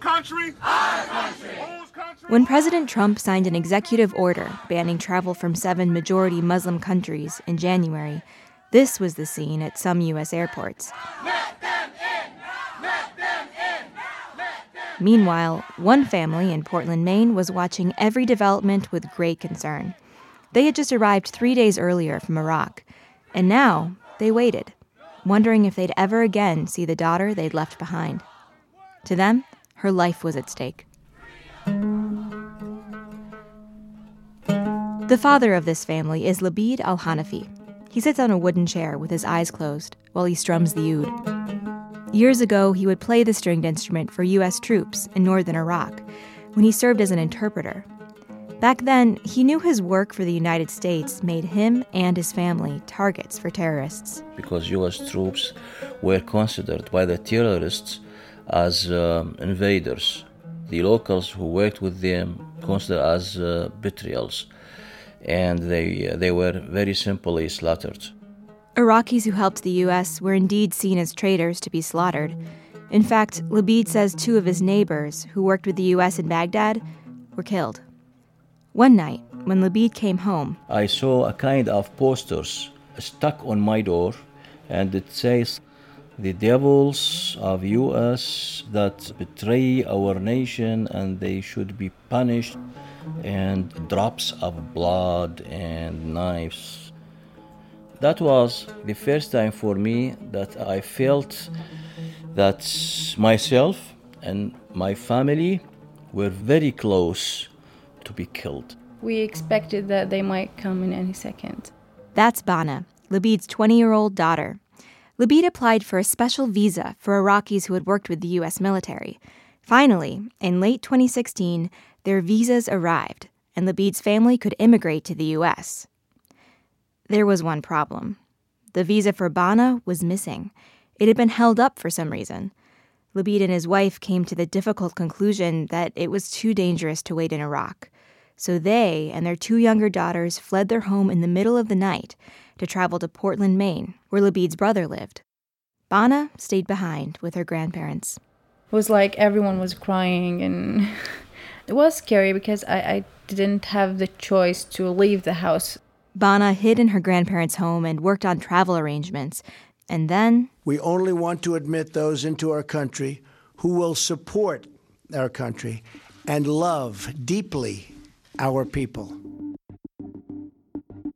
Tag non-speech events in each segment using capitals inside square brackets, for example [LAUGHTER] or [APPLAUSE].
Country. Country? When President Trump signed an executive order banning travel from seven majority Muslim countries in January, this was the scene at some U.S. airports. Meanwhile, one family in Portland, Maine was watching every development with great concern. They had just arrived three days earlier from Iraq, and now they waited, wondering if they'd ever again see the daughter they'd left behind. To them, her life was at stake. The father of this family is Labid Al Hanafi. He sits on a wooden chair with his eyes closed while he strums the oud. Years ago, he would play the stringed instrument for U.S. troops in northern Iraq when he served as an interpreter. Back then, he knew his work for the United States made him and his family targets for terrorists. Because U.S. troops were considered by the terrorists as um, invaders. The locals who worked with them considered as uh, betrayals, and they, uh, they were very simply slaughtered. Iraqis who helped the U.S. were indeed seen as traitors to be slaughtered. In fact, Labid says two of his neighbors who worked with the U.S. in Baghdad were killed. One night, when Labid came home, I saw a kind of posters stuck on my door, and it says, "The devils of U.S. that betray our nation, and they should be punished." And drops of blood and knives. That was the first time for me that I felt that myself and my family were very close to be killed. We expected that they might come in any second. That's Bana, Labid's 20 year old daughter. Labid applied for a special visa for Iraqis who had worked with the U.S. military. Finally, in late 2016, their visas arrived, and Labid's family could immigrate to the U.S. There was one problem the visa for Bana was missing. It had been held up for some reason. Labid and his wife came to the difficult conclusion that it was too dangerous to wait in Iraq. So they and their two younger daughters fled their home in the middle of the night to travel to Portland, Maine, where Labid's brother lived. Bana stayed behind with her grandparents. It was like everyone was crying, and [LAUGHS] it was scary because I, I didn't have the choice to leave the house. Bana hid in her grandparents' home and worked on travel arrangements. And then We only want to admit those into our country who will support our country and love deeply our people.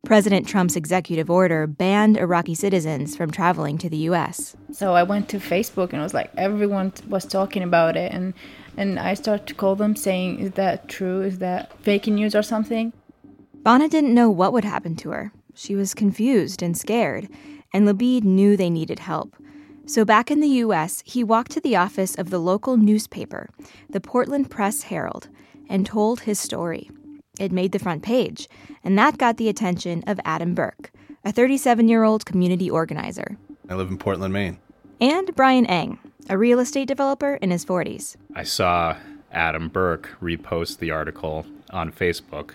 President Trump's executive order banned Iraqi citizens from traveling to the U.S. So I went to Facebook and it was like everyone was talking about it, and and I started to call them saying, "Is that true? Is that fake news or something?" Bana didn't know what would happen to her. She was confused and scared, and Labid knew they needed help. So back in the U.S., he walked to the office of the local newspaper, the Portland Press Herald, and told his story. It made the front page, and that got the attention of Adam Burke, a 37 year old community organizer, I live in Portland, Maine. and Brian Eng, a real estate developer in his 40s. I saw Adam Burke repost the article on Facebook.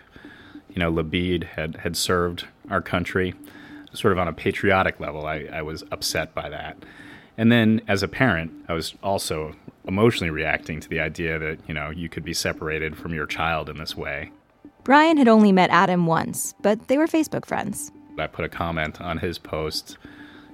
You know, Labid had, had served our country sort of on a patriotic level. I, I was upset by that. And then as a parent, I was also emotionally reacting to the idea that, you know, you could be separated from your child in this way. Brian had only met Adam once, but they were Facebook friends. I put a comment on his post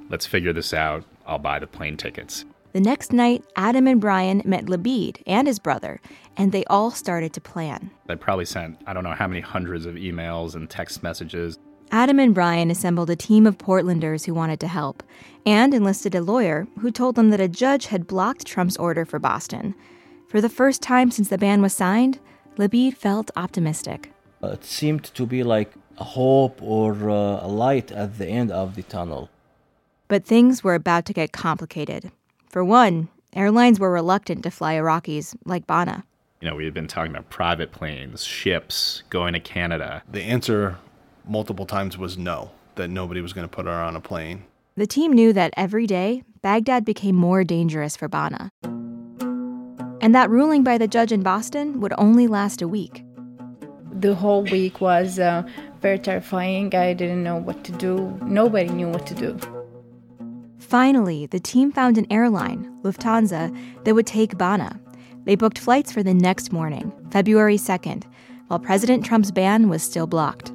let's figure this out. I'll buy the plane tickets. The next night, Adam and Brian met Labid and his brother, and they all started to plan. I probably sent, I don't know how many hundreds of emails and text messages. Adam and Brian assembled a team of Portlanders who wanted to help and enlisted a lawyer who told them that a judge had blocked Trump's order for Boston. For the first time since the ban was signed, Labid felt optimistic. Uh, It seemed to be like a hope or uh, a light at the end of the tunnel. But things were about to get complicated. For one, airlines were reluctant to fly Iraqis like Bana. You know, we had been talking about private planes, ships, going to Canada. The answer multiple times was no, that nobody was going to put her on a plane. The team knew that every day, Baghdad became more dangerous for Bana. And that ruling by the judge in Boston would only last a week. The whole week was uh, very terrifying. I didn't know what to do. Nobody knew what to do. Finally, the team found an airline, Lufthansa, that would take Bana. They booked flights for the next morning, February 2nd, while President Trump's ban was still blocked.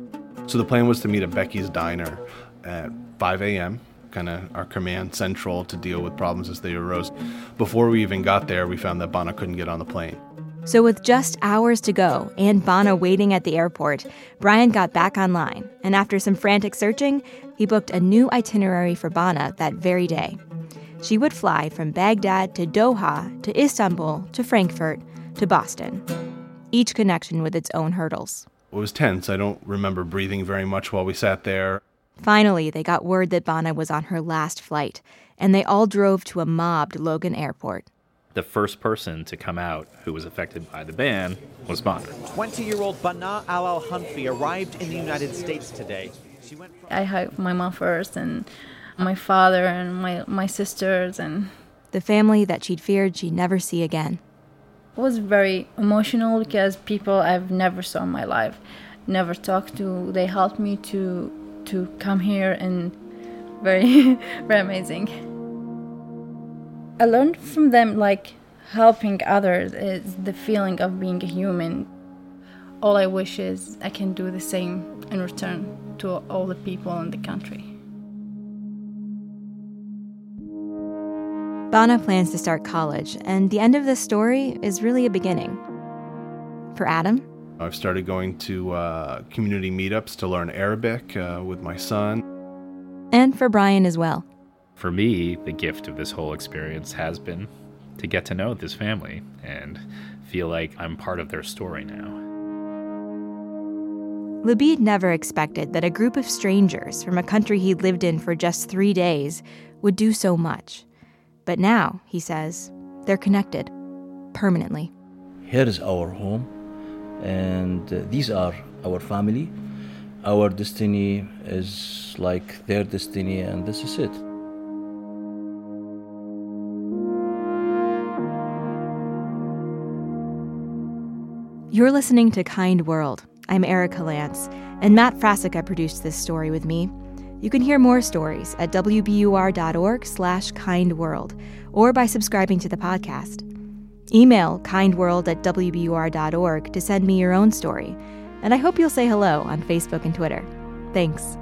So the plan was to meet at Becky's Diner at 5 a.m., kind of our command central to deal with problems as they arose. Before we even got there, we found that Bana couldn't get on the plane. So, with just hours to go and Bana waiting at the airport, Brian got back online, and after some frantic searching, he booked a new itinerary for Bana that very day. She would fly from Baghdad to Doha to Istanbul to Frankfurt to Boston, each connection with its own hurdles. It was tense. I don't remember breathing very much while we sat there. Finally, they got word that Bana was on her last flight, and they all drove to a mobbed Logan airport the first person to come out who was affected by the ban was Bana. 20 year old Bana Al Al Hanfi arrived in the United States today. She went from- I hugged my mom first, and my father, and my, my sisters, and the family that she'd feared she'd never see again. It was very emotional because people I've never saw in my life, never talked to, they helped me to to come here and very [LAUGHS] very amazing. I learned from them like helping others is the feeling of being a human. All I wish is I can do the same in return to all the people in the country. Bana plans to start college, and the end of this story is really a beginning. For Adam, I've started going to uh, community meetups to learn Arabic uh, with my son. And for Brian as well for me, the gift of this whole experience has been to get to know this family and feel like I'm part of their story now. Labid never expected that a group of strangers from a country he'd lived in for just three days would do so much. But now, he says, they're connected permanently. Here is our home, and uh, these are our family. Our destiny is like their destiny, and this is it. You're listening to Kind World. I'm Erika Lantz, and Matt Frassica produced this story with me. You can hear more stories at wbur.org slash kindworld or by subscribing to the podcast. Email kindworld at wbur.org to send me your own story, and I hope you'll say hello on Facebook and Twitter. Thanks.